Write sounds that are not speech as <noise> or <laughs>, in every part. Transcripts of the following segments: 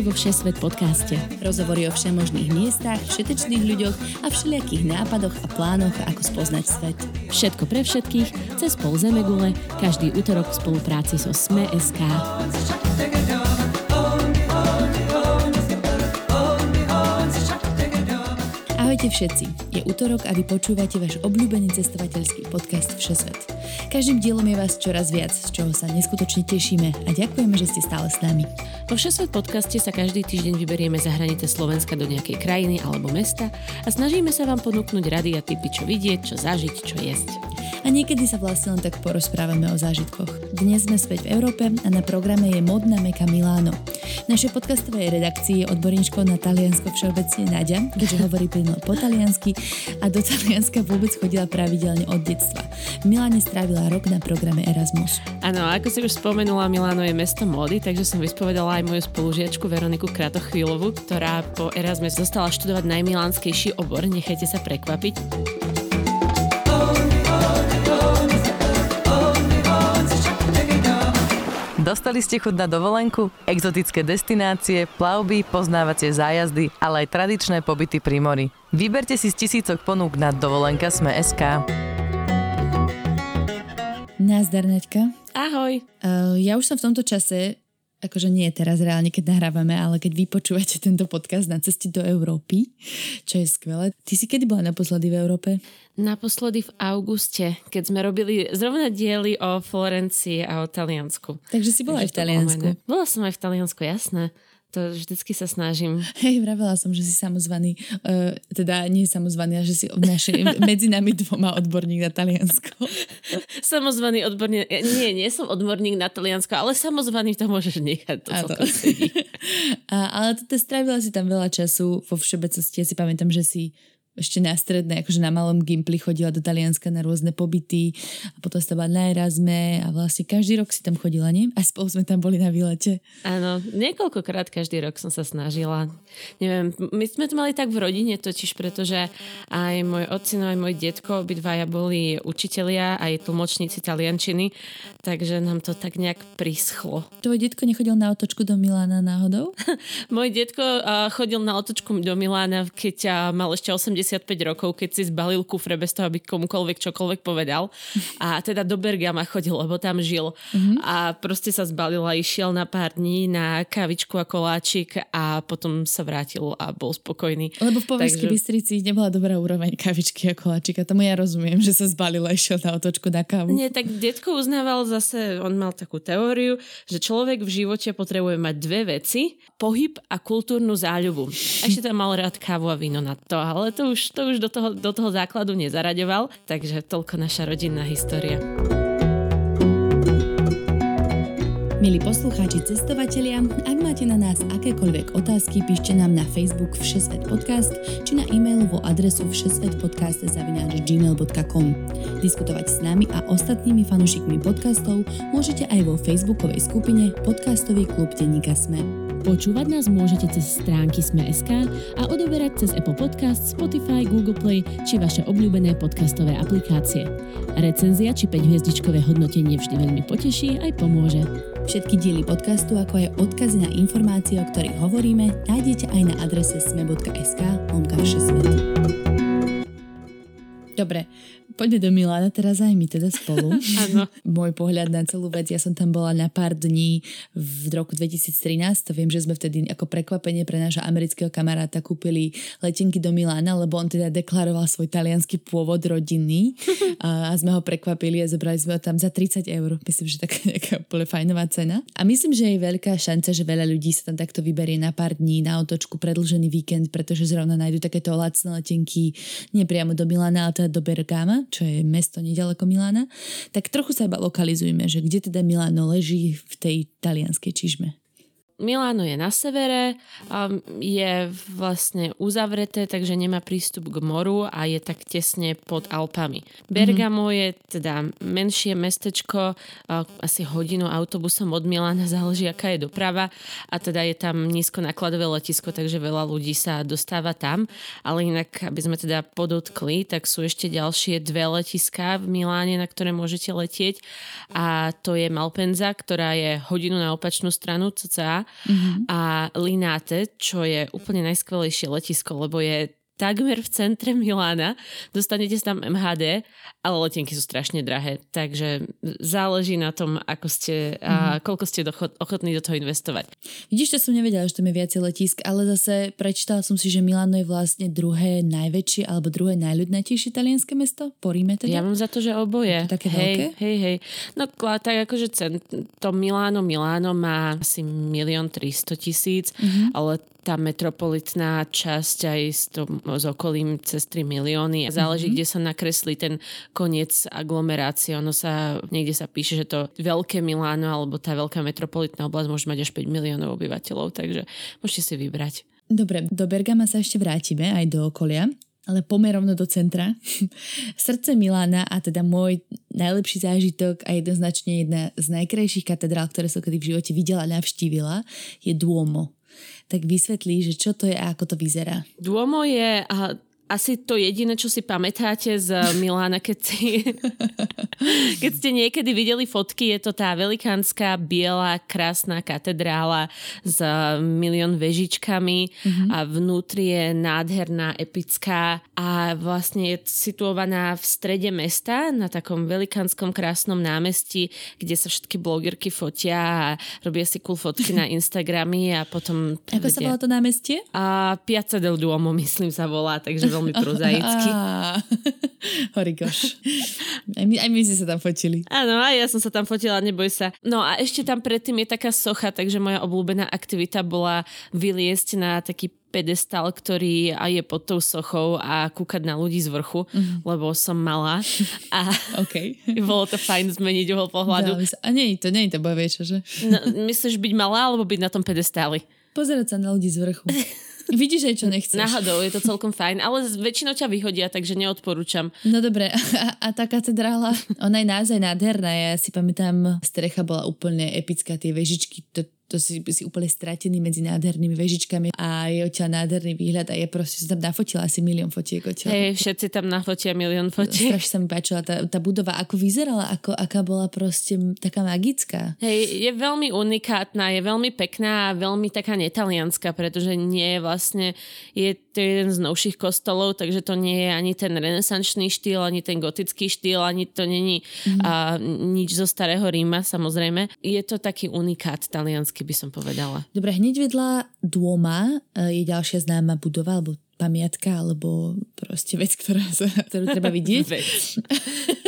Vítajte vo Všesvet podcaste. Rozhovory o všemožných miestach, všetečných ľuďoch a všelijakých nápadoch a plánoch, ako spoznať svet. Všetko pre všetkých, cez pol Zemegule, každý útorok v spolupráci so Sme.sk. Ahojte všetci, je útorok a vy počúvate váš obľúbený cestovateľský podcast Všesvet. Každým dielom je vás čoraz viac, z čoho sa neskutočne tešíme a ďakujeme, že ste stále s nami. Vo Všesvet podcaste sa každý týždeň vyberieme za hranice Slovenska do nejakej krajiny alebo mesta a snažíme sa vám ponúknuť rady a typy, čo vidieť, čo zažiť, čo jesť. A niekedy sa vlastne len tak porozprávame o zážitkoch. Dnes sme späť v Európe a na programe je modná meka Miláno. V našej podcastovej redakcii je odborníčkou na Taliansko všeobecne Nadia, keďže hovorí plynulo po taliansky a do Talianska vôbec chodila pravidelne od detstva. V Miláne strávila rok na programe Erasmus. Áno, ako si už spomenula, Miláno je mesto módy, takže som vyspovedala aj moju spolužiačku Veroniku Kratochvílovu, ktorá po Erasme zostala študovať najmilánskejší obor. Nechajte sa prekvapiť. Dostali ste chuť na dovolenku? Exotické destinácie, plavby, poznávacie zájazdy, ale aj tradičné pobyty pri mori. Vyberte si z tisícok ponúk na dovolenka Sme.sk. Nazdar, Naďka. Ahoj. Uh, ja už som v tomto čase akože nie teraz reálne, keď nahrávame, ale keď vy počúvate <laughs> tento podcast na ceste do Európy, čo je skvelé. Ty si kedy bola naposledy v Európe? Naposledy v auguste, keď sme robili zrovna diely o Florencii a o Taliansku. Takže si bola Takže aj v Taliansku. Bola som aj v Taliansku, jasné. To vždycky sa snažím. Hej, vravela som, že si samozvaný, uh, teda nie samozvaný, ale že si naši, <laughs> medzi nami dvoma odborník na Taliansko. samozvaný odborník, nie, nie som odborník na Taliansko, ale samozvaný to môžeš nechať. To a to. <laughs> a, ale to strávila si tam veľa času, vo všeobecnosti ja si pamätám, že si ešte na strednej, akože na malom Gimply chodila do Talianska na rôzne pobyty a potom bola na Erasme a vlastne každý rok si tam chodila, nie? A spolu sme tam boli na výlete. Áno, niekoľkokrát každý rok som sa snažila. Neviem, my sme to mali tak v rodine totiž, pretože aj môj otcino, aj môj detko, obidvaja boli učitelia, aj tlmočníci taliančiny, takže nám to tak nejak prischlo. Tvoj detko nechodil na otočku do Milána náhodou? <laughs> môj detko chodil na otočku do Milána, keď mal ešte 80 75 rokov, keď si zbalil kufre bez toho, aby komukoľvek čokoľvek povedal. A teda do Bergama chodil, lebo tam žil. Mm-hmm. A proste sa zbalil a išiel na pár dní na kavičku a koláčik a potom sa vrátil a bol spokojný. Lebo v Považskej Takže... Bystrici nebola dobrá úroveň kavičky a koláčika. Tomu ja rozumiem, že sa zbalil a išiel na otočku na kávu. Nie, tak detko uznával zase, on mal takú teóriu, že človek v živote potrebuje mať dve veci, pohyb a kultúrnu záľubu. A ešte tam mal rád kávu a víno na to, ale to už, to už do, toho, do toho základu nezaraďoval, takže toľko naša rodinná história. Milí poslucháči, cestovatelia, ak máte na nás akékoľvek otázky, píšte nám na Facebook Všesvet podcast či na e-mailovú adresu všesvetpodcast.gmail.com Diskutovať s nami a ostatnými fanúšikmi podcastov môžete aj vo facebookovej skupine Podcastový klub Denníka Sme. Počúvať nás môžete cez stránky Sme.sk a odoberať cez Apple Podcast, Spotify, Google Play či vaše obľúbené podcastové aplikácie. Recenzia či 5-hviezdičkové hodnotenie vždy veľmi poteší aj pomôže. Všetky diely podcastu, ako aj odkazy na informácie, o ktorých hovoríme, nájdete aj na adrese sme.sk lomka Dobre, poďme do Milána teraz aj my teda spolu. <laughs> Áno. Môj pohľad na celú vec, ja som tam bola na pár dní v roku 2013, to viem, že sme vtedy ako prekvapenie pre nášho amerického kamaráta kúpili letenky do Milána, lebo on teda deklaroval svoj talianský pôvod rodinný <laughs> a, a sme ho prekvapili a zobrali sme ho tam za 30 eur. Myslím, že <laughs> taká nejaká úplne fajnová cena. A myslím, že je veľká šanca, že veľa ľudí sa tam takto vyberie na pár dní na otočku predlžený víkend, pretože zrovna nájdu takéto lacné letenky nie priamo do Milána, ale teda do Bergama, čo je mesto nedaleko Milána, tak trochu sa iba lokalizujme, že kde teda Miláno leží v tej talianskej čižme. Miláno je na severe, je vlastne uzavreté, takže nemá prístup k moru a je tak tesne pod Alpami. Bergamo mm-hmm. je teda menšie mestečko, asi hodinu autobusom od Milána, <laughs> záleží aká je doprava a teda je tam nízko nakladové letisko, takže veľa ľudí sa dostáva tam, ale inak, aby sme teda podotkli, tak sú ešte ďalšie dve letiská v Miláne, na ktoré môžete letieť a to je Malpenza, ktorá je hodinu na opačnú stranu cca mm-hmm. a Linate, čo je úplne najskvelejšie letisko, lebo je takmer v centre Milána. Dostanete sa tam MHD, ale letenky sú strašne drahé, takže záleží na tom, ako ste a mm. koľko ste dochod, ochotní do toho investovať. Vidíš, to som nevedela, že tam je viacej letisk, ale zase prečítala som si, že Milano je vlastne druhé najväčšie alebo druhé najľudnejšie talianské mesto po Ríme teda? Ja mám za to, že oboje. To také hej, veľké? Hej, hej. No tak akože to Miláno, Miláno má asi milión tristo tisíc, mm-hmm. ale tá metropolitná časť aj s, tom, s okolím cez 3 milióny. Záleží, mm-hmm. kde sa nakreslí ten koniec aglomerácie. Ono sa, niekde sa píše, že to veľké Miláno alebo tá veľká metropolitná oblasť môže mať až 5 miliónov obyvateľov, takže môžete si vybrať. Dobre, do Bergama sa ešte vrátime, aj do okolia ale pomerovno do centra. <laughs> Srdce Milána a teda môj najlepší zážitok a jednoznačne jedna z najkrajších katedrál, ktoré som kedy v živote videla a navštívila, je Duomo tak vysvetlí, že čo to je a ako to vyzerá. Duomo je asi to jediné, čo si pamätáte z Milána, keď, si, <laughs> keď ste niekedy videli fotky, je to tá velikánska, biela, krásna katedrála s milión vežičkami mm-hmm. a vnútri je nádherná, epická a vlastne je situovaná v strede mesta na takom velikánskom krásnom námestí, kde sa všetky blogerky fotia a robia si cool fotky na <laughs> Instagramy a potom... Ako vedia. sa volá to námestie? A Piazza del Duomo, myslím sa volá, takže <laughs> veľmi prozaicky. <laughs> Horigoš. Aj my, aj my si sa tam fotili. Áno, aj ja som sa tam fotila, neboj sa. No a ešte tam predtým je taká socha, takže moja obľúbená aktivita bola vyliesť na taký pedestal, ktorý aj je pod tou sochou a kúkať na ľudí z vrchu, mm-hmm. lebo som malá a <laughs> okay. <laughs> bolo to fajn zmeniť uhol pohľadu. a nie to, nie je to bojeviečo, že? no, myslíš byť malá alebo byť na tom pedestáli? Pozerať sa na ľudí z vrchu. Vidíš aj, čo nechceš. Náhodou, je to celkom fajn, ale väčšinou ťa vyhodia, takže neodporúčam. No dobre, a, a tá katedrála, ona je naozaj nádherná. Ja si pamätám, strecha bola úplne epická, tie vežičky, to, to si, si úplne stratený medzi nádhernými vežičkami a je odtiaľ nádherný výhľad a je proste, som tam nafotila asi milión fotiek odtiaľ. Hej, všetci tam nafotia milión fotiek. Strašne sa mi páčila tá, tá budova, ako vyzerala, ako, aká bola proste taká magická. Hej, je veľmi unikátna, je veľmi pekná a veľmi taká netalianská, pretože nie je vlastne, je to jeden z novších kostolov, takže to nie je ani ten renesančný štýl, ani ten gotický štýl, ani to není mm. a, nič zo starého Ríma, samozrejme. Je to taký unikát talianský by som povedala. Dobre, hneď vedľa dôma e, je ďalšia známa budova, alebo pamiatka, alebo proste vec, ktorá sa, ktorú treba <laughs> vidieť. <laughs>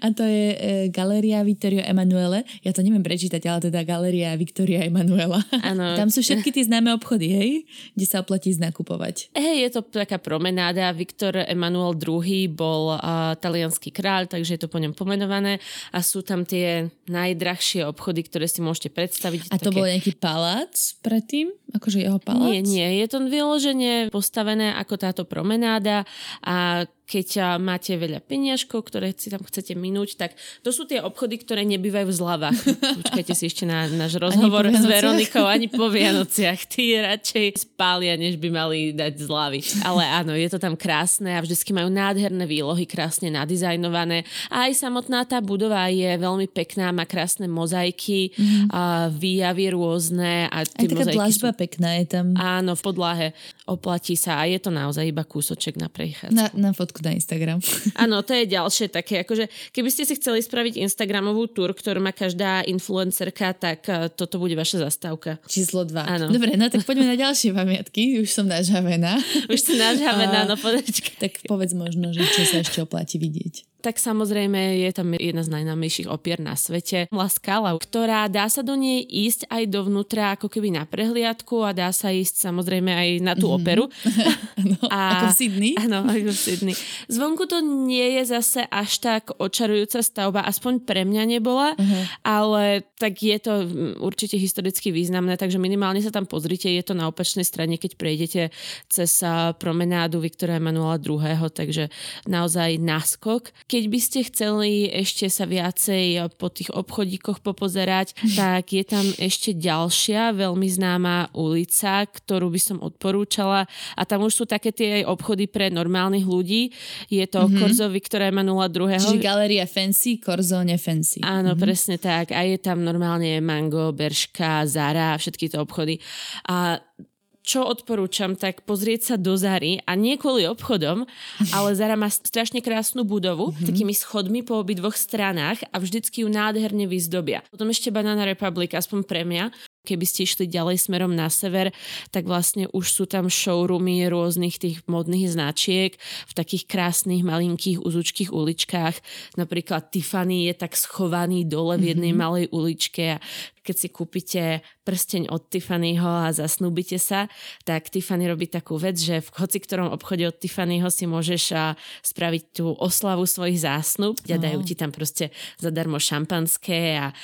A to je e, Galeria Vittorio Emanuele. Ja to neviem prečítať, ale teda Galeria Victoria Emanuela. Ano. Tam sú všetky tie známe obchody, hej? Kde sa oplatí znakupovať. Hej, je to taká promenáda. Viktor Emanuel II bol uh, talianský kráľ, takže je to po ňom pomenované. A sú tam tie najdrahšie obchody, ktoré si môžete predstaviť. A to také... bol nejaký palác predtým? Akože jeho palác? Nie, nie. Je to vyloženie postavené ako táto promenáda a keď máte veľa peniažkov, ktoré si tam chcete minúť, tak to sú tie obchody, ktoré nebývajú v zľavách. <laughs> Počkajte si ešte na náš rozhovor s Veronikou, ani po <laughs> Vianociach. Tí radšej spália, než by mali dať zľavy. Ale áno, je to tam krásne a vždycky majú nádherné výlohy, krásne nadizajnované. A aj samotná tá budova je veľmi pekná, má krásne mozaiky, mm-hmm. a výjavy rôzne. A aj taká dlažba sú... pekná je tam. Áno, v podlahe. Oplatí sa a je to naozaj iba kúsoček na prechádzku. Na, na fotku na Instagram. <laughs> Áno, to je ďalšie také, akože keby ste si chceli spraviť Instagramovú tur, ktorú má každá influencerka, tak uh, toto bude vaša zastávka. Číslo 2. Áno. Dobre, no tak poďme na ďalšie pamiatky. Už som nažavená. Už som nažavená, <laughs> no podečka. Tak povedz možno, že čo sa ešte oplatí vidieť tak samozrejme je tam jedna z najnámejších opier na svete, Laskala, ktorá dá sa do nej ísť aj dovnútra ako keby na prehliadku a dá sa ísť samozrejme aj na tú mm-hmm. operu. <laughs> ano, a, ako v Sydney. Áno, ako v Sydney. Zvonku to nie je zase až tak očarujúca stavba, aspoň pre mňa nebola, uh-huh. ale tak je to určite historicky významné, takže minimálne sa tam pozrite, je to na opačnej strane, keď prejdete cez promenádu Viktora Emanuela II, takže naozaj náskok keď by ste chceli ešte sa viacej po tých obchodíkoch popozerať, <laughs> tak je tam ešte ďalšia veľmi známa ulica, ktorú by som odporúčala a tam už sú také tie obchody pre normálnych ľudí. Je to mm-hmm. Korzo Viktora Emanuela II. Čiže Galeria Fancy, Korzo nefancy. Áno, mm-hmm. presne tak. A je tam normálne Mango, Berška, Zara, všetky tie obchody. A čo odporúčam, tak pozrieť sa do Zary a nie kvôli obchodom, <laughs> ale Zara má strašne krásnu budovu, mm-hmm. takými schodmi po obidvoch stranách a vždycky ju nádherne vyzdobia. Potom ešte Banana Republic, aspoň pre mňa, Keby ste išli ďalej smerom na sever, tak vlastne už sú tam showroomy rôznych tých modných značiek v takých krásnych malinkých uzučkých uličkách. Napríklad Tiffany je tak schovaný dole v jednej mm-hmm. malej uličke a keď si kúpite prsteň od Tiffanyho a zasnúbite sa, tak Tiffany robí takú vec, že v hoci ktorom obchode od Tiffanyho si môžeš spraviť tú oslavu svojich zásnub a dajú ti tam proste zadarmo šampanské a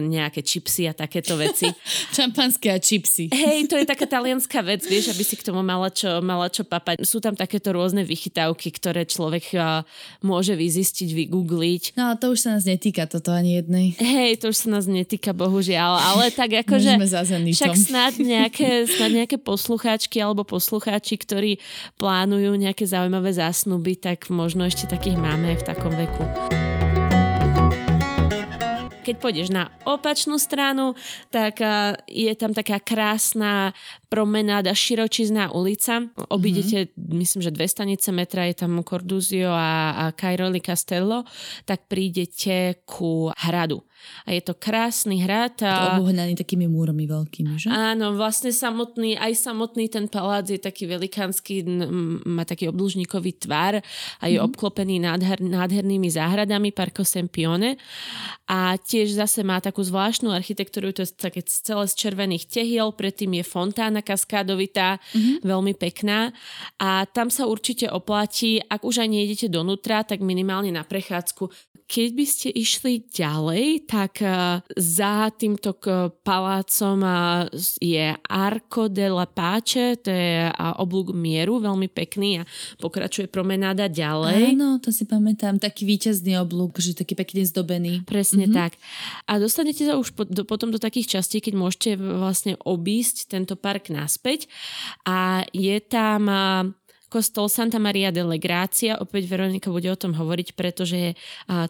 nejaké čipsy a takéto veci. <laughs> Šampanské a čipsy. Hej, to je taká talianská vec, vieš, aby si k tomu mala čo, mala čo papať. Sú tam takéto rôzne vychytávky, ktoré človek môže vyzistiť, vygoogliť. No ale to už sa nás netýka, toto ani jednej. Hej, to už sa nás netýka, bohužiaľ seriál, ale tak akože však snad nejaké, snad nejaké poslucháčky alebo poslucháči, ktorí plánujú nejaké zaujímavé zásnuby, tak možno ešte takých máme v takom veku. Keď pôjdeš na opačnú stranu, tak je tam taká krásna promenáda, širočizná ulica. Obídete, mm-hmm. myslím, že dve stanice metra, je tam Corduzio a, a Cairoli Castello, tak prídete ku hradu. A je to krásny hrad. A... Obohnaný takými múrmi veľkými, že? Áno, vlastne samotný, aj samotný ten palác je taký velikánsky, má taký obdĺžnikový tvar a je mm. obklopený nádher, nádhernými záhradami Parco Sempione. A tiež zase má takú zvláštnu architektúru, to je také celé z červených tehiel, predtým je fontána kaskádovitá, mm-hmm. veľmi pekná. A tam sa určite oplatí, ak už aj nejdete donútra, tak minimálne na prechádzku keď by ste išli ďalej, tak eh, za týmto palácom eh, je Arco de la Pace, to je eh, oblúk mieru, veľmi pekný a pokračuje promenáda ďalej. Áno, to si pamätám, taký víťazný oblúk, že taký pekne zdobený. Presne mm-hmm. tak. A dostanete sa už po, do, potom do takých častí, keď môžete vlastne obísť tento park naspäť a je tam kostol Santa Maria delle Grazia. Opäť Veronika bude o tom hovoriť, pretože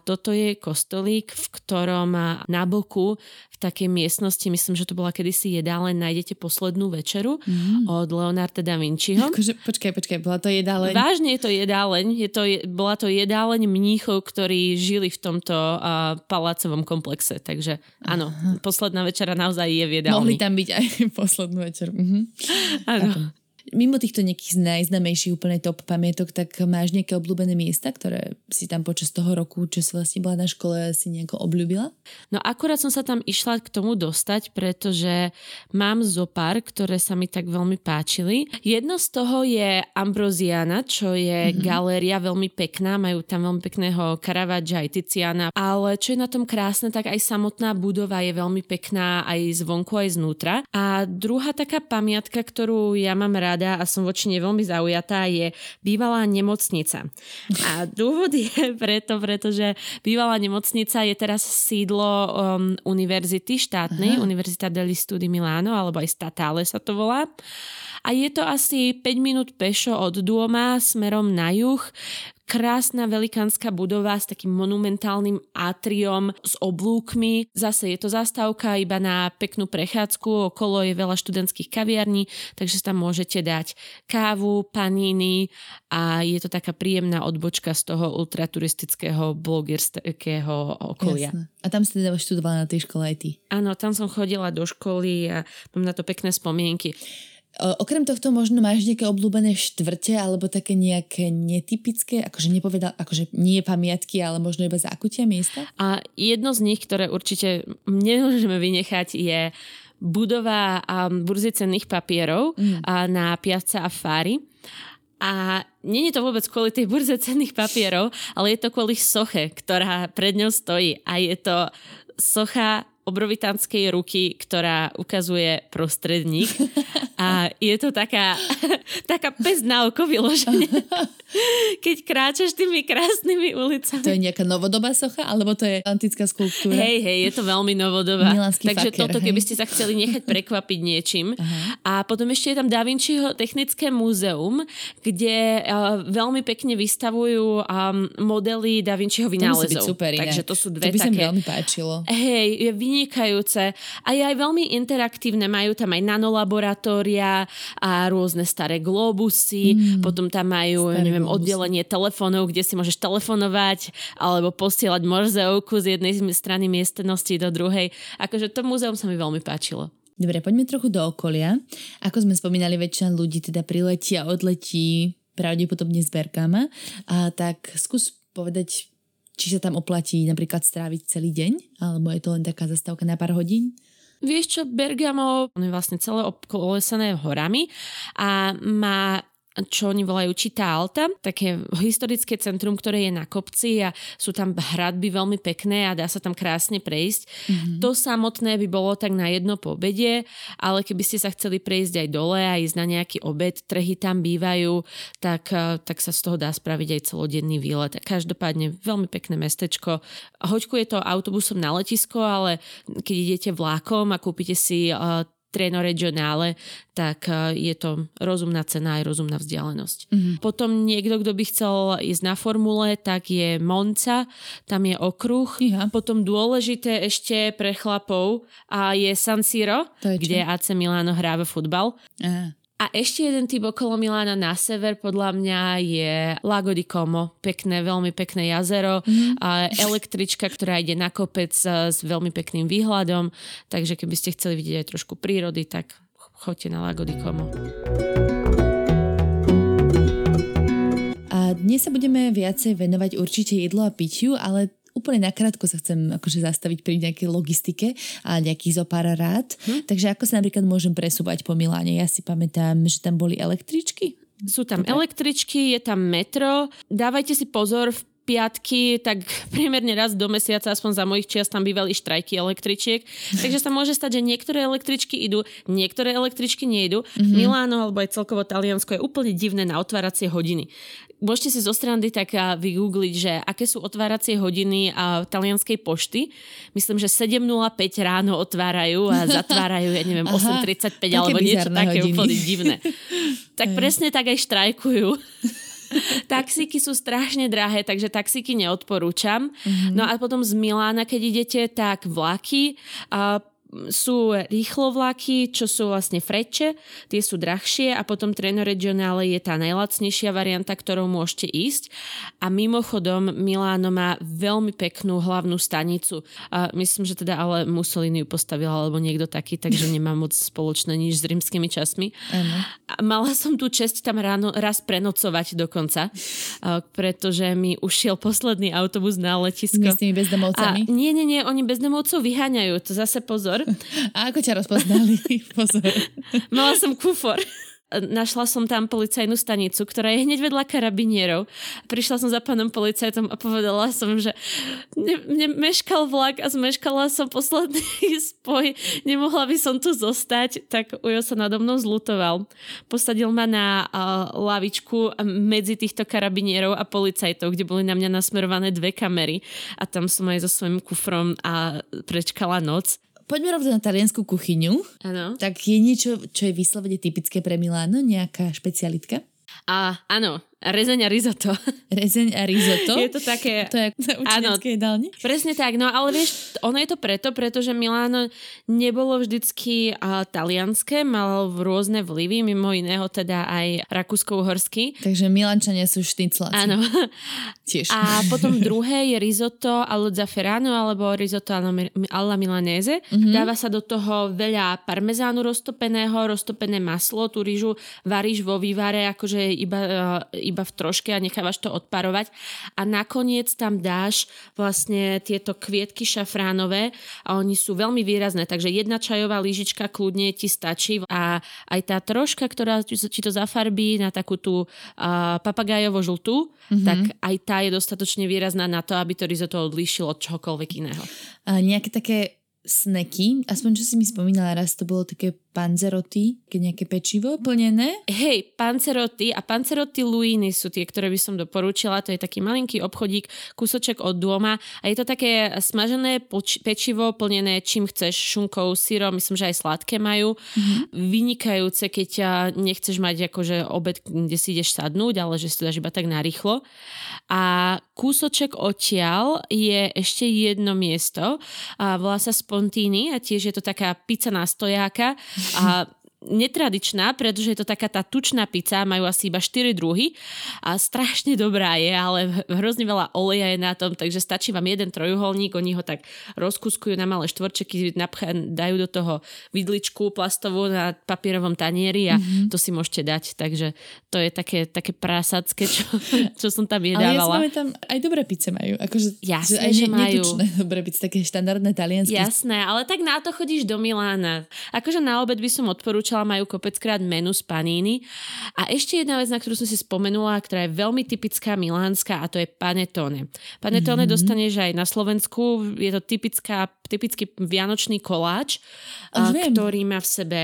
toto je kostolík, v ktorom a, na boku v takej miestnosti, myslím, že to bola kedysi jedáleň, nájdete poslednú večeru mm. od Leonarda da Vinciho. Akože, počkaj, počkaj, bola to jedáleň? Vážne je to jedáleň. Je to, bola to jedáleň mníchov, ktorí žili v tomto a, palácovom komplexe. Takže áno, Aha. posledná večera naozaj je v jedálni. Mohli tam byť aj <laughs> poslednú večer. Mhm. Áno mimo týchto nejakých najznamejších úplne top pamiatok, tak máš nejaké obľúbené miesta, ktoré si tam počas toho roku, čo si vlastne bola na škole, si nejako obľúbila? No akurát som sa tam išla k tomu dostať, pretože mám zo pár, ktoré sa mi tak veľmi páčili. Jedno z toho je Ambrosiana, čo je mm-hmm. galéria veľmi pekná, majú tam veľmi pekného Caravaggia aj Tiziana, ale čo je na tom krásne, tak aj samotná budova je veľmi pekná aj zvonku, aj znútra. A druhá taká pamiatka, ktorú ja mám rád rada a som voči nej veľmi zaujatá, je bývalá nemocnica. A dôvod je <laughs> preto, pretože bývalá nemocnica je teraz sídlo um, univerzity štátnej, Aha. Univerzita degli Studi Milano, alebo aj Statale sa to volá. A je to asi 5 minút pešo od doma smerom na juh krásna velikánska budova s takým monumentálnym atriom s oblúkmi. Zase je to zastávka iba na peknú prechádzku, okolo je veľa študentských kaviarní, takže tam môžete dať kávu, paníny a je to taká príjemná odbočka z toho ultraturistického blogerského okolia. Jasne. A tam ste teda študovala na tej škole aj ty? Áno, tam som chodila do školy a mám na to pekné spomienky. Okrem tohto možno máš nejaké obľúbené štvrte alebo také nejaké netypické, akože nepovedal, akože nie pamiatky, ale možno iba zákutia miesta? A jedno z nich, ktoré určite nemôžeme vynechať, je budova um, burzy cenných papierov mm. a na Piazza Affari. A nie je to vôbec kvôli tej burze cenných papierov, ale je to kvôli soche, ktorá pred ňou stojí. A je to socha obrovitánskej ruky, ktorá ukazuje prostredník. A je to taká, <laughs> taká pes na oko vyloženie. Keď kráčaš tými krásnymi ulicami. To je nejaká novodobá socha, alebo to je antická skulptúra? Hej, hej, je to veľmi novodobá. Milánsky Takže faker, toto, hej. keby ste sa chceli nechať prekvapiť niečím. A potom ešte je tam Da Vinciho technické múzeum, kde uh, veľmi pekne vystavujú um, modely Da Vinciho To vynálezov. super inak. Takže to sú dve to by sa mi také... veľmi páčilo. Hej, je vynikajúce a je aj veľmi interaktívne. Majú tam aj nanolaboratória a rôzne staré globusy, mm, potom tam majú, neviem, oddelenie telefónov, kde si môžeš telefonovať alebo posielať morzeovku z jednej strany miestnosti do druhej. Akože to múzeum sa mi veľmi páčilo. Dobre, poďme trochu do okolia. Ako sme spomínali, väčšina ľudí teda priletí a odletí pravdepodobne z Bergama. A tak skús povedať, či sa tam oplatí napríklad stráviť celý deň, alebo je to len taká zastávka na pár hodín? Vieš čo, Bergamo on je vlastne celé obkolesené horami a má čo oni volajú Čitá Alta, také historické centrum, ktoré je na kopci a sú tam hradby veľmi pekné a dá sa tam krásne prejsť. Mm-hmm. To samotné by bolo tak na jedno po obede, ale keby ste sa chceli prejsť aj dole a ísť na nejaký obed, trhy tam bývajú, tak, eh, tak sa z toho dá spraviť aj celodenný výlet. Každopádne veľmi pekné mestečko. Hoďku je to autobusom na letisko, ale keď idete vlákom a kúpite si uh, Treno regionále, tak eh, je to rozumná cena aj rozumná vzdialenosť. Mm-hmm. Potom niekto, kto by chcel ísť na formule, tak je Monca, tam je okruh. Iha. Potom dôležité ešte pre chlapov a je San Siro, je kde AC Milano hráva futbal. Aha. A ešte jeden typ okolo Milána na sever podľa mňa je Lago di Como. Pekné, veľmi pekné jazero. Mm. A električka, ktorá ide na kopec eh, s veľmi pekným výhľadom. Takže keby ste chceli vidieť aj trošku prírody, tak choďte na Lago di Como. A dnes sa budeme viacej venovať určite jedlu a pitiu, ale úplne nakrátko sa chcem akože zastaviť pri nejakej logistike a nejakých zo pár rád. Hm? Takže ako sa napríklad môžem presúvať po Miláne? Ja si pamätám, že tam boli električky. Sú tam električky, je tam metro. Dávajte si pozor, v piatky, tak <laughs> priemerne raz do mesiaca, aspoň za mojich čias, tam bývali štrajky električiek. <laughs> Takže sa môže stať, že niektoré električky idú, niektoré električky nejdu. Mm-hmm. Miláno alebo aj celkovo Taliansko je úplne divné na otváracie hodiny. Môžete si zo strany tak vygoogliť, že aké sú otváracie hodiny a talianskej pošty. Myslím, že 7.05 ráno otvárajú a <laughs> zatvárajú, ja neviem, Aha, 8.35 také alebo niečo také hodiny. úplne divné. <laughs> Tak presne tak aj štrajkujú. <laughs> Taxíky sú strašne drahé, takže taxíky neodporúčam. Mm-hmm. No a potom z Milána, keď idete, tak vlaky. A sú rýchlo vlaky, čo sú vlastne freče, tie sú drahšie a potom Treno Regionale je tá najlacnejšia varianta, ktorou môžete ísť. A mimochodom Miláno má veľmi peknú hlavnú stanicu. A myslím, že teda ale Mussolini ju postavil alebo niekto taký, takže <laughs> nemá moc spoločné nič s rímskymi časmi. A mala som tu čest tam ráno raz prenocovať dokonca, a, pretože mi ušiel posledný autobus na letisko. Nie s tými A bezdomovcami. nie, nie, nie, oni bezdomovcov vyháňajú, to zase pozor. A ako ťa rozpoznali? <laughs> Pozor. Mala som kufor. Našla som tam policajnú stanicu, ktorá je hneď vedľa karabinierov. Prišla som za pánom policajtom a povedala som, že ne, mne meškal vlak a zmeškala som posledný <laughs> spoj. Nemohla by som tu zostať, tak Ujo sa nado mnou zlutoval. Posadil ma na uh, lavičku medzi týchto karabinierov a policajtov, kde boli na mňa nasmerované dve kamery a tam som aj so svojím kufrom a prečkala noc. Poďme rovno na taliansku kuchyňu. Áno. Tak je niečo, čo je vyslovene typické pre Miláno? Nejaká špecialitka? A áno, rezeň a risotto. <laughs> Rezeň a risotto? Je to také... To je na <laughs> jedálni? Presne tak, no ale vieš, ono je to preto, pretože Miláno nebolo vždycky uh, talianské, malo rôzne vlivy, mimo iného teda aj rakúsko-uhorský. Takže Milančania sú štycláci. Áno. <laughs> Tiež. A potom druhé je risotto allo zafferano alebo risotto alla, mi- alla milanese. Mhm. Mm-hmm. Dáva sa do toho veľa parmezánu roztopeného, roztopené maslo, tú rýžu varíš vo vývare akože iba, uh, iba v troške a nechávaš to odparovať. A nakoniec tam dáš vlastne tieto kvietky šafránové a oni sú veľmi výrazné, takže jedna čajová lyžička kľudne ti stačí a aj tá troška, ktorá ti to zafarbí na takú tú uh, papagájovo žltú, mm-hmm. tak aj tá je dostatočne výrazná na to, aby to risotto odlíšilo od čohokoľvek iného. A nejaké také sneky, aspoň čo si mi spomínala raz, to bolo také panzeroty, keď nejaké pečivo plnené. Hej, panceroty a panceroty Luiny sú tie, ktoré by som doporučila. To je taký malinký obchodík, kúsoček od doma a je to také smažené poč- pečivo plnené čím chceš, šunkou, syrom, myslím, že aj sladké majú. Mm-hmm. Vynikajúce, keď nechceš mať akože obed, kde si ideš sadnúť, ale že si to dáš iba tak narýchlo. A kúsoček odtiaľ je ešte jedno miesto a volá sa Spontini a tiež je to taká pizza na stojáka a netradičná, pretože je to taká tá tučná pizza, majú asi iba 4 druhy a strašne dobrá je, ale hrozne veľa oleja je na tom, takže stačí vám jeden trojuholník, oni ho tak rozkuskujú na malé štvorčeky, dajú do toho vidličku plastovú na papierovom tanieri a mm-hmm. to si môžete dať, takže to je také, také prasacké, čo, <laughs> čo som tam jedávala. Ale ja tam aj dobré pice majú, akože Jasné, že, aj že majú. <laughs> dobré pice, také štandardné talianské. Jasné, ale tak na to chodíš do Milána. Akože na obed by som odporúčala skúšala, majú kopeckrát menu z paníny. A ešte jedna vec, na ktorú som si spomenula, ktorá je veľmi typická milánska a to je panetone. Panetone mm-hmm. dostaneš aj na Slovensku, je to typická, typický vianočný koláč, a, ktorý má v sebe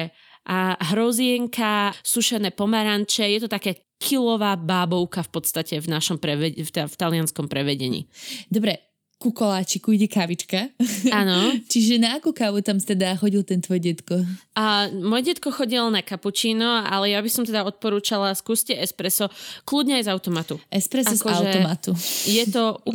a hrozienka, sušené pomaranče, je to také kilová bábovka v podstate v našom preved- v, v talianskom prevedení. Dobre, ku koláčiku ide kavička. Áno. <laughs> Čiže na akú kávu tam teda chodil ten tvoj detko? A môj detko chodil na cappuccino, ale ja by som teda odporúčala, skúste espresso, kľudne aj z automatu. Espresso Ako, z automatu. Je to... Uh,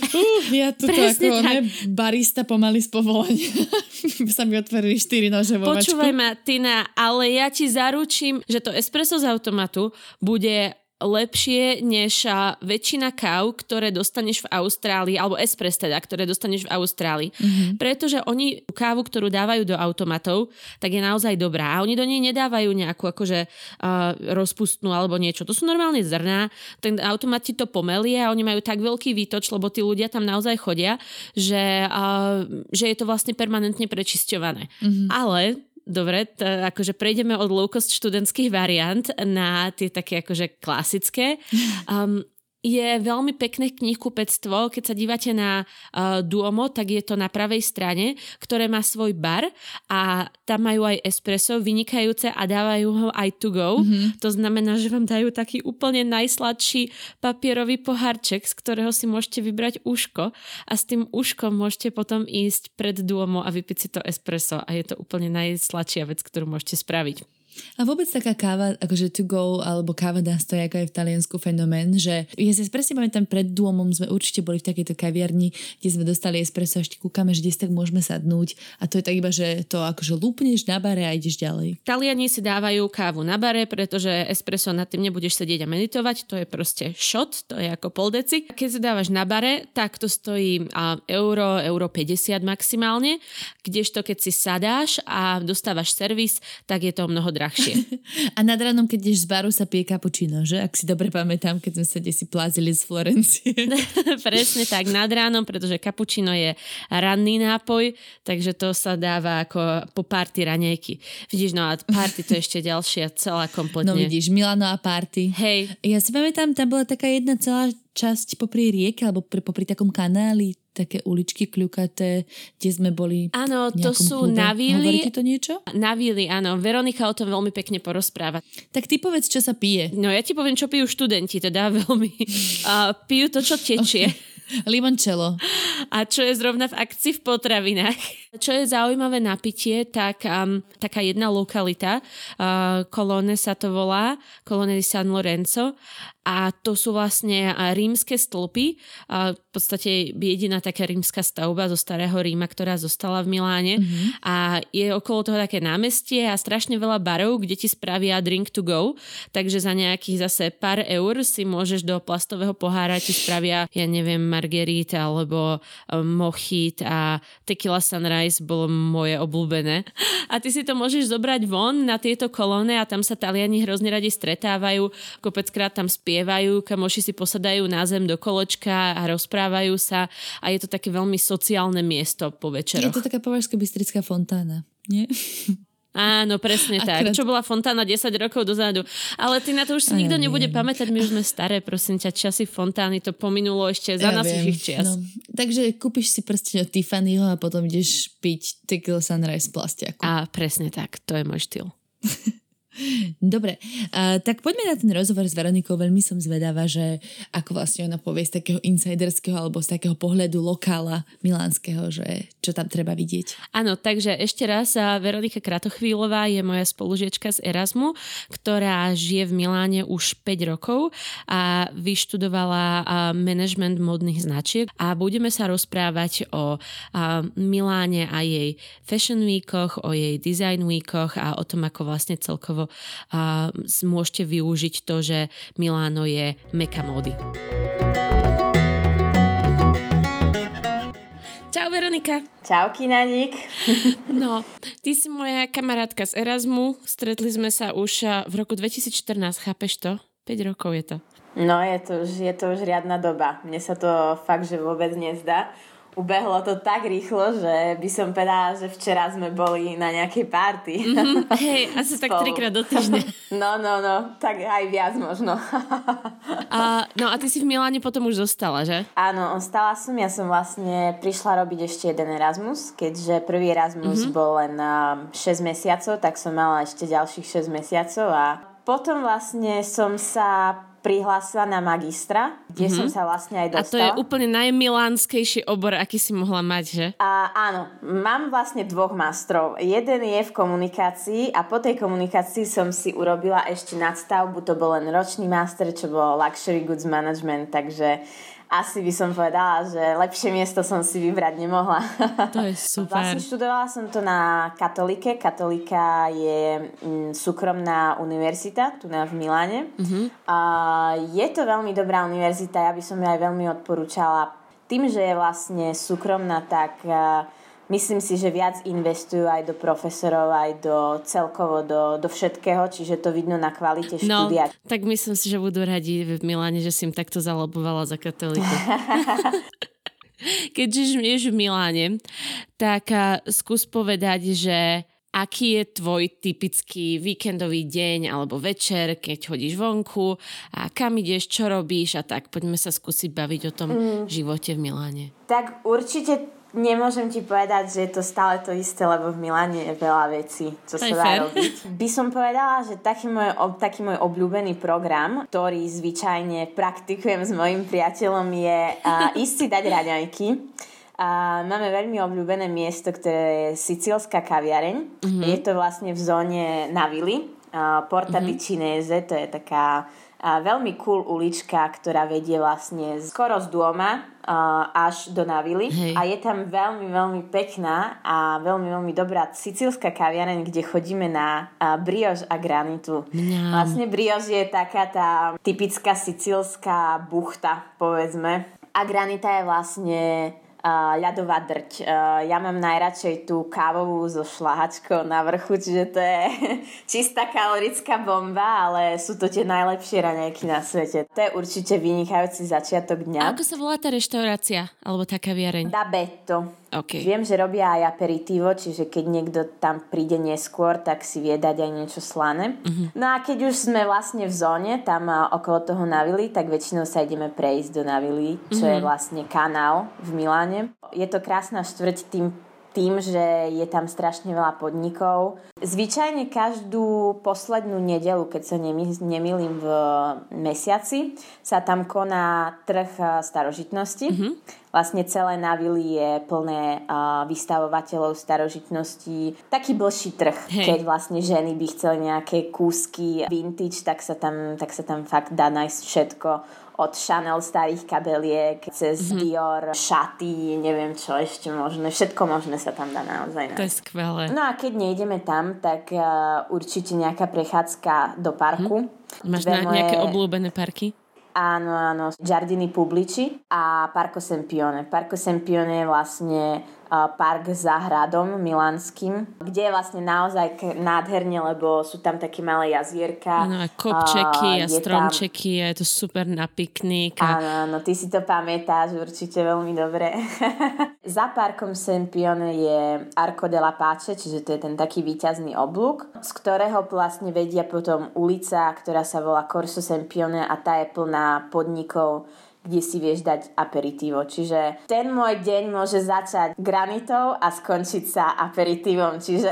<laughs> ja tu ako ne, barista pomaly z povolania. <laughs> sa mi otvorili štyri nože vo Počúvaj ma, Tina, ale ja ti zaručím, že to espresso z automatu bude lepšie než väčšina káv, ktoré dostaneš v Austrálii, alebo espres teda, ktoré dostaneš v Austrálii. Mm-hmm. Pretože oni kávu, ktorú dávajú do automatov, tak je naozaj dobrá. A oni do nej nedávajú nejakú akože uh, rozpustnú alebo niečo. To sú normálne zrná. Ten automat ti to pomelie a oni majú tak veľký výtoč, lebo tí ľudia tam naozaj chodia, že, uh, že je to vlastne permanentne prečisťované. Mm-hmm. Ale Dobre, t- akože prejdeme od low cost študentských variant na tie také akože klasické. <laughs> Um, je veľmi pekné knihkupectvo. Keď sa dívate na uh, Duomo, tak je to na pravej strane, ktoré má svoj bar a tam majú aj espresso vynikajúce a dávajú ho aj to go. Mm-hmm. To znamená, že vám dajú taký úplne najsladší papierový pohárček, z ktorého si môžete vybrať uško a s tým uškom môžete potom ísť pred Duomo a vypiť si to espresso a je to úplne najsladšia vec, ktorú môžete spraviť. A vôbec taká káva, akože to go, alebo káva na stoj, ako je v Taliansku fenomén, že ja si presne pamätám, pred Duomom sme určite boli v takejto kaviarni, kde sme dostali espresso a ešte kúkame, že kde tak môžeme sadnúť a to je tak iba, že to akože lúpneš na bare a ideš ďalej. Taliani si dávajú kávu na bare, pretože espresso nad tým nebudeš sedieť a meditovať, to je proste shot, to je ako pol deci. Keď si dávaš na bare, tak to stojí euro, euro 50 maximálne, kdežto keď si sadáš a dostávaš servis, tak je to mnoho drahšie. <laughs> A nad ránom, keď ideš z baru, sa pije kapučino, že? Ak si dobre pamätám, keď sme sa si plázili z Florencie. <laughs> Presne tak, nad ránom, pretože kapučino je ranný nápoj, takže to sa dáva ako po party ranejky. Vidíš, no a party to je ešte ďalšia celá kompletne. No vidíš, Milano a party. Hej. Ja si pamätám, tam bola taká jedna celá časť popri rieke alebo popri takom kanáli, také uličky kľukaté, kde sme boli Áno, to sú navíly. Hovorí to niečo? Navíly, áno. Veronika o tom veľmi pekne porozpráva. Tak ty povedz, čo sa pije. No ja ti poviem, čo pijú študenti, teda veľmi. Uh, pijú to, čo tečie. Okay. Limoncello. A čo je zrovna v akcii v potravinách. Čo je zaujímavé napitie, tak um, taká jedna lokalita, uh, sa to volá, Colone di San Lorenzo a to sú vlastne rímske stĺpy, a v podstate jediná taká rímska stavba zo starého Ríma, ktorá zostala v Miláne. Mm-hmm. a je okolo toho také námestie a strašne veľa barov, kde ti spravia drink to go, takže za nejakých zase pár eur si môžeš do plastového pohára ti spravia, ja neviem, margerita alebo um, mochit a tequila sunrise bolo moje obľúbené. A ty si to môžeš zobrať von na tieto kolóne a tam sa Taliani hrozne radi stretávajú, kopeckrát tam spievajú, kamoši si posadajú na zem do koločka a rozprávajú sa a je to také veľmi sociálne miesto po večeroch. Je to taká považská bystrická fontána, nie? <laughs> Áno, presne tak. Čo bola fontána 10 rokov dozadu. Ale ty na to už si nikto nebude pamätať, my už sme staré, prosím ťa, časy fontány, to pominulo ešte za ja našich čias. No. Takže kúpiš si prsteň od Tiffanyho a potom ideš piť tequila sunrise plastiaku. A presne tak, to je môj štýl. <laughs> Dobre, uh, tak poďme na ten rozhovor s Veronikou. Veľmi som zvedavá, že ako vlastne ona povie z takého insiderského alebo z takého pohľadu lokála milánskeho, že čo tam treba vidieť. Áno, takže ešte raz, Veronika Kratochvílová je moja spolužiečka z Erasmu, ktorá žije v Miláne už 5 rokov a vyštudovala management modných značiek a budeme sa rozprávať o Miláne a jej fashion weekoch, o jej design weekoch a o tom, ako vlastne celkovo a môžete využiť to, že Miláno je meka módy. Čau Veronika. Čau Kinaník. <laughs> No, ty si moja kamarátka z Erasmu. Stretli sme sa už v roku 2014, chápeš to? 5 rokov je to. No, je to, už, je to už riadna doba. Mne sa to fakt, že vôbec nezdá ubehlo to tak rýchlo, že by som povedala, že včera sme boli na nejakej party. Mm-hmm, <laughs> hej, asi tak trikrát do týždňa. <laughs> No, no, no, tak aj viac možno. a, no a ty si v Miláne potom už zostala, že? Áno, ostala som. Ja som vlastne prišla robiť ešte jeden Erasmus, keďže prvý Erasmus mm-hmm. bol len 6 mesiacov, tak som mala ešte ďalších 6 mesiacov a potom vlastne som sa prihlásila na magistra, kde mm-hmm. som sa vlastne aj dostala. A to je úplne najmilánskejší obor, aký si mohla mať, že? A, áno, mám vlastne dvoch mastrov. Jeden je v komunikácii a po tej komunikácii som si urobila ešte nadstavbu, to bol len ročný master, čo bol Luxury Goods Management, takže asi by som povedala, že lepšie miesto som si vybrať nemohla. To je <laughs> super. Vlastne študovala som to na Katolike. Katolika je mm, súkromná univerzita tu na v Miláne. Uh-huh. A je to veľmi dobrá univerzita, ja by som ju aj veľmi odporúčala. Tým, že je vlastne súkromná, tak myslím si, že viac investujú aj do profesorov, aj do celkovo do, do všetkého, čiže to vidno na kvalite no, štúdia. tak myslím si, že budú radi v Miláne, že si im takto zalobovala za katolíku. <laughs> Keď žiješ v Miláne, tak skús povedať, že aký je tvoj typický víkendový deň alebo večer, keď chodíš vonku a kam ideš, čo robíš a tak. Poďme sa skúsiť baviť o tom mm. živote v Miláne. Tak určite Nemôžem ti povedať, že je to stále to isté, lebo v Miláne je veľa vecí, čo sa dá robiť. <laughs> By som povedala, že taký môj, taký môj obľúbený program, ktorý zvyčajne praktikujem s mojim priateľom, je uh, ísť si dať raňajky. A máme veľmi obľúbené miesto, ktoré je Sicílska kaviareň. Mm-hmm. Je to vlastne v zóne Navily. Uh, Porta mm-hmm. Bicinese, to je taká veľmi cool ulička, ktorá vedie vlastne skoro z doma uh, až do Navily. Hej. A je tam veľmi, veľmi pekná a veľmi, veľmi dobrá sicílska kaviareň, kde chodíme na briož a granitu. Mňam. Vlastne briož je taká tá typická sicílska buchta, povedzme. A granita je vlastne uh, ľadová drť. Uh, ja mám najradšej tú kávovú so šlahačkou na vrchu, čiže to je <laughs> čistá kalorická bomba, ale sú to tie najlepšie raňajky na svete. To je určite vynikajúci začiatok dňa. A ako sa volá tá reštaurácia? Alebo tá kaviareň? Da Betto. Okay. Viem, že robia aj aperitivo, čiže keď niekto tam príde neskôr, tak si vie dať aj niečo slané. Uh-huh. No a keď už sme vlastne v zóne, tam okolo toho Navily, tak väčšinou sa ideme prejsť do Navily, čo uh-huh. je vlastne kanál v Miláne. Je to krásna štvrť tým tým, že je tam strašne veľa podnikov. Zvyčajne každú poslednú nedelu, keď sa nemýlim v mesiaci, sa tam koná trh eh, starožitnosti. Mm-hmm. Vlastne celé Navily je plné uh, vystavovateľov starožitností. Taký blší trh, Hej. keď vlastne ženy by chceli nejaké kúsky vintage, tak sa tam, tak sa tam fakt dá nájsť všetko od Chanel starých kabeliek cez mm-hmm. Dior, šaty, neviem čo ešte možné. Všetko možné sa tam dá naozaj. To je skvelé. No a keď nejdeme tam, tak uh, určite nejaká prechádzka do parku. Mm. Máš na, moje... nejaké obľúbené parky? Áno, áno, Giardini Publici a Parco Sempione. Parco Sempione je vlastne park za hradom milánskym, kde je vlastne naozaj nádherne, lebo sú tam také malé jazierka. Áno, a kopčeky a, a stromčeky tam... a je to super na piknik. A... Áno, áno, ty si to pamätáš určite veľmi dobre. <laughs> za parkom Sempione je Arco della Pace, čiže to je ten taký výťazný oblúk, z ktorého vlastne vedia potom ulica, ktorá sa volá Corso Sempione a tá je plná podnikov kde si vieš dať aperitívo. Čiže ten môj deň môže začať granitou a skončiť sa aperitívom. Čiže...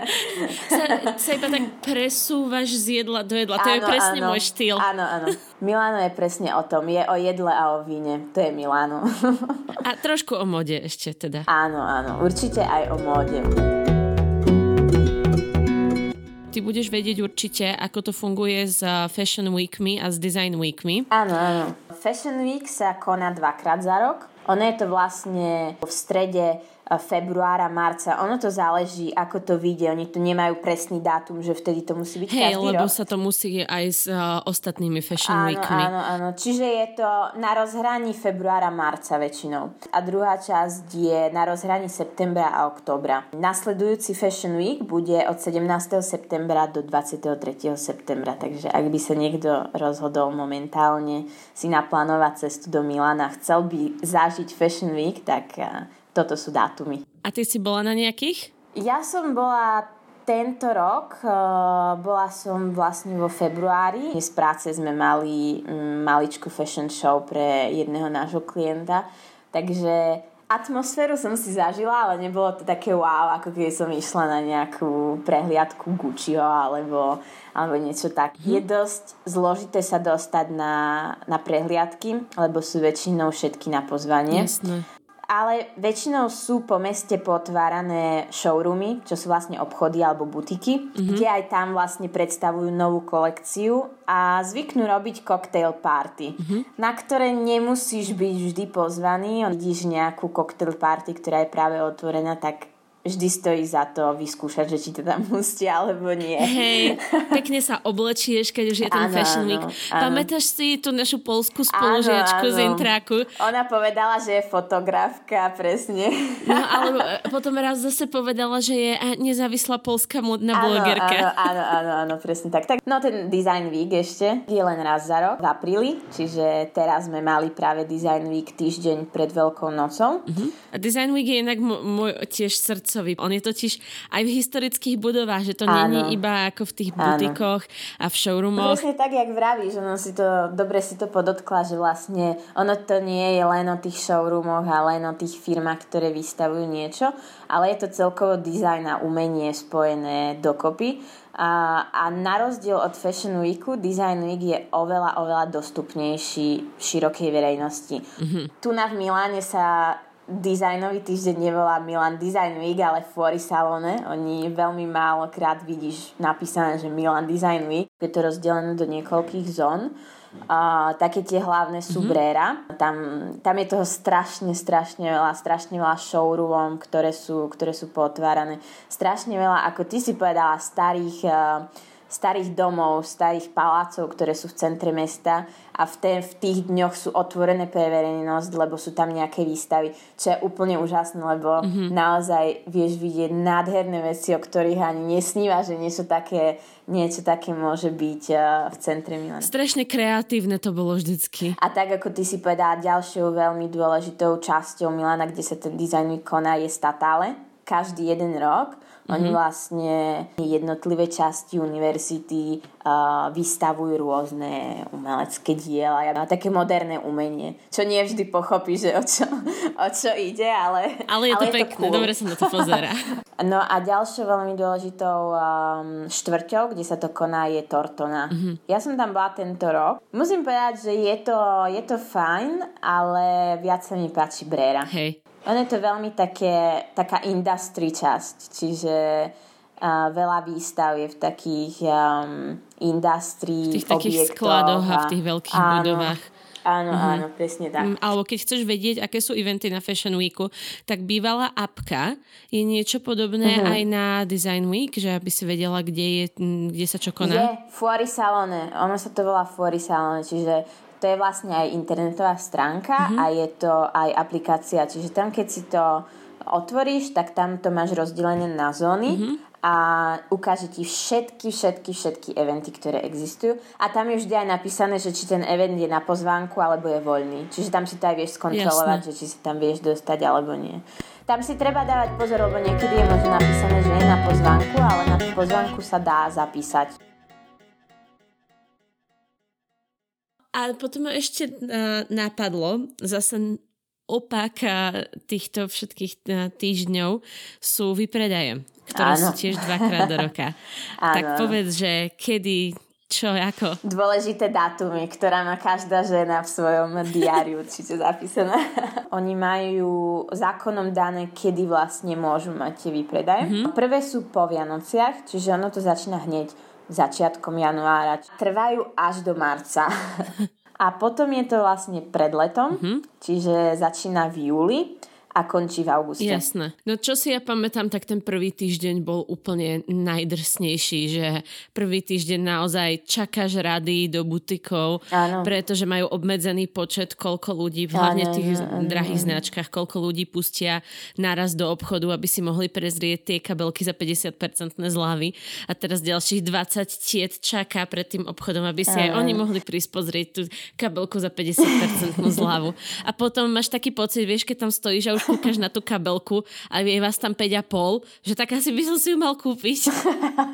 <laughs> sa, sa iba tak presúvaš z jedla do jedla. To áno, je presne áno, môj štýl. Áno, áno. Milano je presne o tom. Je o jedle a o víne. To je Milano. a trošku o mode ešte teda. Áno, áno. Určite aj o móde ty budeš vedieť určite, ako to funguje s uh, Fashion Weekmi a s Design Weekmi. Áno, áno. Fashion Week sa koná dvakrát za rok. Ono je to vlastne v strede februára, marca. Ono to záleží, ako to vyjde. Oni tu nemajú presný dátum, že vtedy to musí byť hey, každý lebo rok. sa to musí aj s uh, ostatnými fashion áno, weekmi. Áno, áno. Čiže je to na rozhraní februára, marca väčšinou. A druhá časť je na rozhraní septembra a oktobra. Nasledujúci Fashion Week bude od 17. septembra do 23. septembra. Takže ak by sa niekto rozhodol momentálne si naplánovať cestu do Milana, chcel by zažiť Fashion Week, tak toto sú dátumy. A ty si bola na nejakých? Ja som bola tento rok, uh, bola som vlastne vo februári. Z práce sme mali um, maličku fashion show pre jedného nášho klienta, takže atmosféru som si zažila, ale nebolo to také wow, ako keď som išla na nejakú prehliadku Gucciho alebo, alebo niečo tak. Mm. Je dosť zložité sa dostať na, na prehliadky, lebo sú väčšinou všetky na pozvanie. Jasné ale väčšinou sú po meste potvárané showroomy, čo sú vlastne obchody alebo butiky, mm-hmm. kde aj tam vlastne predstavujú novú kolekciu a zvyknú robiť cocktail party, mm-hmm. na ktoré nemusíš byť vždy pozvaný. Vidíš nejakú cocktail party, ktorá je práve otvorená, tak vždy stojí za to vyskúšať, že či tam <laughs> pustia alebo nie. Hej, pekne sa oblečieš, keď už je ten ano, Fashion Week. Ano. Pamätáš si tú našu polskú spolužiačku z Intraku? Ona povedala, že je fotografka, presne. No, ale potom raz zase povedala, že je nezávislá polská modná ano, blogerka. Áno, áno, áno, áno, presne tak. tak. No ten Design Week ešte je len raz za rok, v apríli, čiže teraz sme mali práve Design Week týždeň pred Veľkou nocou. Uh-huh. A Design Week je inak môj tiež srdce srdcovi. On je totiž aj v historických budovách, že to není iba ako v tých butikoch a v showroomoch. Presne tak, jak vravíš, ono si to, dobre si to podotkla, že vlastne ono to nie je len o tých showroomoch a len o tých firmách, ktoré vystavujú niečo, ale je to celkovo dizajn a umenie spojené dokopy. A, a na rozdiel od Fashion Weeku, Design Week je oveľa, oveľa dostupnejší v širokej verejnosti. Mm-hmm. Tu na v Miláne sa dizajnový týždeň nevolá Milan Design Week, ale Fuori Salone. Oni veľmi málo krát vidíš napísané, že Milan Design Week. Je to rozdelené do niekoľkých zón. Uh, také tie hlavné sú mm-hmm. Brera. Tam, tam je toho strašne, strašne veľa, strašne veľa showroom, ktoré sú, ktoré sú potvárané. Strašne veľa, ako ty si povedala, starých uh, starých domov, starých palácov, ktoré sú v centre mesta a v, ten, v tých dňoch sú otvorené pre verejnosť, lebo sú tam nejaké výstavy, čo je úplne úžasné, lebo mm-hmm. naozaj vieš vidieť nádherné veci, o ktorých ani nesníva, že niečo také, niečo také môže byť uh, v centre Milana. Strašne kreatívne to bolo vždycky. A tak ako ty si povedala, ďalšou veľmi dôležitou časťou Milana, kde sa ten dizajn koná, je statále. Každý jeden rok Mm-hmm. Oni vlastne jednotlivé časti univerzity uh, vystavujú rôzne umelecké diela a také moderné umenie, čo nie vždy pochopí, že o čo, o čo ide, ale Ale je ale to je pekné, to cool. dobre sa na to pozera. <laughs> no a ďalšou veľmi dôležitou um, štvrťou, kde sa to koná, je Tortona. Mm-hmm. Ja som tam bola tento rok. Musím povedať, že je to, je to fajn, ale viac sa mi páči Brera. Hej. Ono je to veľmi také, taká industry časť, čiže uh, veľa výstav je v takých um, industry V tých takých skladoch a, a v tých veľkých áno, budovách. Áno, mm-hmm. áno, presne tak. Mm, alebo keď chceš vedieť, aké sú eventy na Fashion Weeku, tak bývalá apka je niečo podobné mm-hmm. aj na Design Week, že aby si vedela, kde, je, kde sa čo koná? Je, Fuori Salone. Ono sa to volá Fuori Salone, čiže to je vlastne aj internetová stránka mm-hmm. a je to aj aplikácia. Čiže tam, keď si to otvoríš, tak tam to máš rozdelené na zóny mm-hmm. a ukáže ti všetky, všetky, všetky eventy, ktoré existujú. A tam je vždy aj napísané, že či ten event je na pozvánku alebo je voľný. Čiže tam si to aj vieš skontrolovať, Jasne. že či si tam vieš dostať alebo nie. Tam si treba dávať pozor, lebo niekedy je možno napísané, že je na pozvánku, ale na pozvánku sa dá zapísať. A potom ma ešte uh, napadlo, zase opak týchto všetkých týždňov sú vypredaje, ktoré Áno. sú tiež dvakrát do roka. <laughs> Tak povedz, že kedy, čo, ako? Dôležité dátumy, ktorá má každá žena v svojom diáriu určite zapísané. <laughs> Oni majú zákonom dané, kedy vlastne môžu mať tie výpredaje. Mm-hmm. Prvé sú po Vianociach, čiže ono to začína hneď začiatkom januára. Trvajú až do marca. <laughs> A potom je to vlastne pred letom, mm-hmm. čiže začína v júli a končí v auguste. Jasné. No čo si ja pamätám, tak ten prvý týždeň bol úplne najdrsnejší, že prvý týždeň naozaj čakáš rady do butikov, Áno. pretože majú obmedzený počet, koľko ľudí, hlavne v tých áno, drahých áno. značkách, koľko ľudí pustia naraz do obchodu, aby si mohli prezrieť tie kabelky za 50% zľavy a teraz ďalších 20 tiet čaká pred tým obchodom, aby si áno. aj oni mohli prísť pozrieť tú kabelku za 50% zľavu. A potom máš taký pocit, vieš, keď tam stojíš a už kúkaš na tú kabelku a je vás tam 5,5, že tak asi by som si ju mal kúpiť.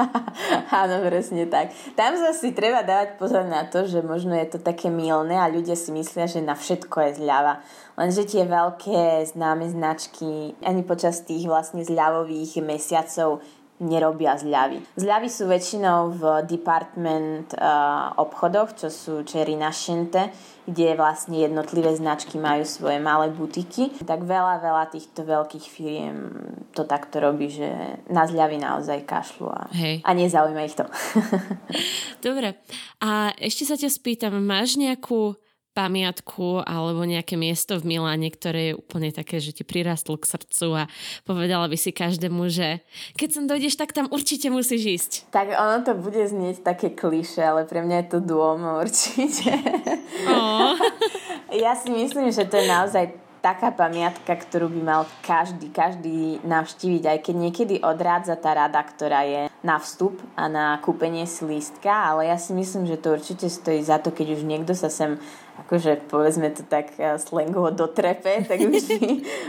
<laughs> Áno, presne tak. Tam zase treba dávať pozor na to, že možno je to také milné a ľudia si myslia, že na všetko je zľava. Lenže tie veľké známe značky ani počas tých vlastne zľavových mesiacov nerobia zľavy. Zľavy sú väčšinou v department uh, obchodoch, čo sú Cherry Nascente, kde vlastne jednotlivé značky majú svoje malé butiky. Tak veľa, veľa týchto veľkých firiem to takto robí, že na zľavy naozaj kašľú a, Hej. a nezaujíma ich to. <laughs> Dobre. A ešte sa ťa spýtam, máš nejakú pamiatku alebo nejaké miesto v Miláne, ktoré je úplne také, že ti prirastlo k srdcu a povedala by si každému, že keď sem dojdeš, tak tam určite musíš ísť. Tak ono to bude znieť také kliše, ale pre mňa je to dôm určite. Oh. <laughs> ja si myslím, že to je naozaj taká pamiatka, ktorú by mal každý, každý navštíviť, aj keď niekedy odrádza tá rada, ktorá je na vstup a na kúpenie si lístka, ale ja si myslím, že to určite stojí za to, keď už niekto sa sem akože povedzme to tak slangovo dotrepe, tak už <laughs> by,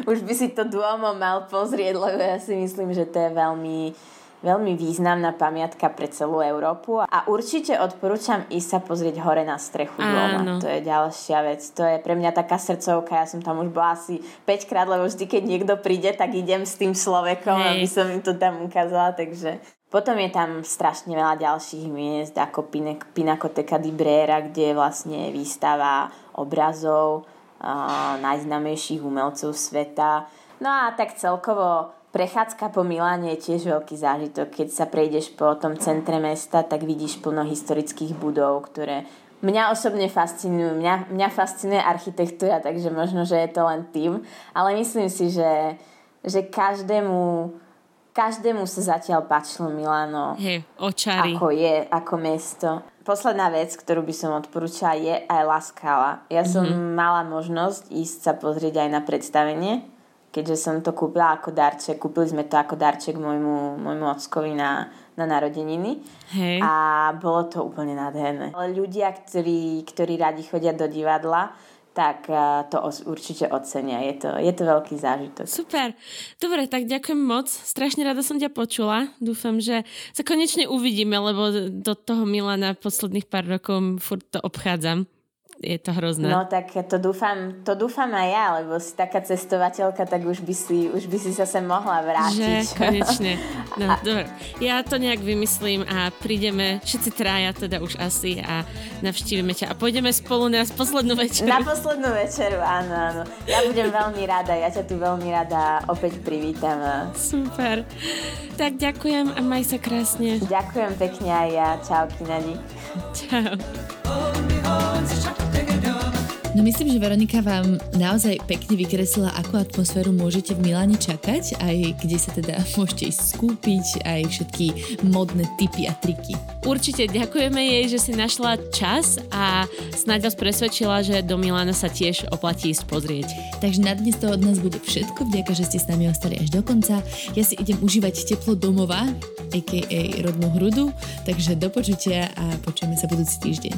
už by si to Duomo mal pozrieť, lebo ja si myslím, že to je veľmi veľmi významná pamiatka pre celú Európu a určite odporúčam ísť sa pozrieť hore na strechu doma. To je ďalšia vec. To je pre mňa taká srdcovka. Ja som tam už bola asi 5 krát, lebo vždy, keď niekto príde, tak idem s tým človekom, Hej. aby som im to tam ukázala. Takže potom je tam strašne veľa ďalších miest, ako Pinacoteca di Brera, kde je vlastne výstava obrazov uh, najznamejších umelcov sveta. No a tak celkovo Prechádzka po Miláne je tiež veľký zážitok. Keď sa prejdeš po tom centre mesta, tak vidíš plno historických budov, ktoré mňa osobne fascinujú. Mňa, mňa fascinuje architektúra, takže možno, že je to len tým. Ale myslím si, že, že každému každému sa zatiaľ páčilo Milano. Očari. Ako je, ako mesto. Posledná vec, ktorú by som odporúčala, je aj La Scala. Ja mm-hmm. som mhm. mala možnosť ísť sa pozrieť aj na predstavenie keďže som to kúpila ako darček, kúpili sme to ako darček môjmu, môjmu ockovi na, na narodeniny. Hej. A bolo to úplne nádherné. Ale ľudia, ktorí, ktorí radi chodia do divadla, tak to určite ocenia. Je to, je to veľký zážitok. Super. Dobre, tak ďakujem moc. Strašne rada som ťa počula. Dúfam, že sa konečne uvidíme, lebo do toho Milana posledných pár rokov furt to obchádzam je to hrozné. No tak to dúfam, to dúfam aj ja, lebo si taká cestovateľka, tak už by si, už by si sa sem mohla vrátiť. Že, konečne. <laughs> No, a... dobre. Ja to nejak vymyslím a prídeme všetci traja teda už asi a navštívime ťa a pôjdeme spolu na poslednú večeru. Na poslednú večeru, áno, áno. Ja budem veľmi rada, ja ťa tu veľmi rada opäť privítam. Super. Tak ďakujem a maj sa krásne. Ďakujem pekne aj ja. Čau, Kinadi. Čau. <laughs> No myslím, že Veronika vám naozaj pekne vykreslila, akú atmosféru môžete v Miláne čakať, aj kde sa teda <laughs> môžete ísť skúpiť, aj všetky modné typy a triky. Určite ďakujeme jej, že si našla čas a snáď vás presvedčila, že do Milána sa tiež oplatí ísť pozrieť. Takže na dnes to od nás bude všetko, vďaka, že ste s nami ostali až do konca. Ja si idem užívať teplo domova, a.k.a. rodnú hrudu, takže do počutia a počujeme sa budúci týždeň.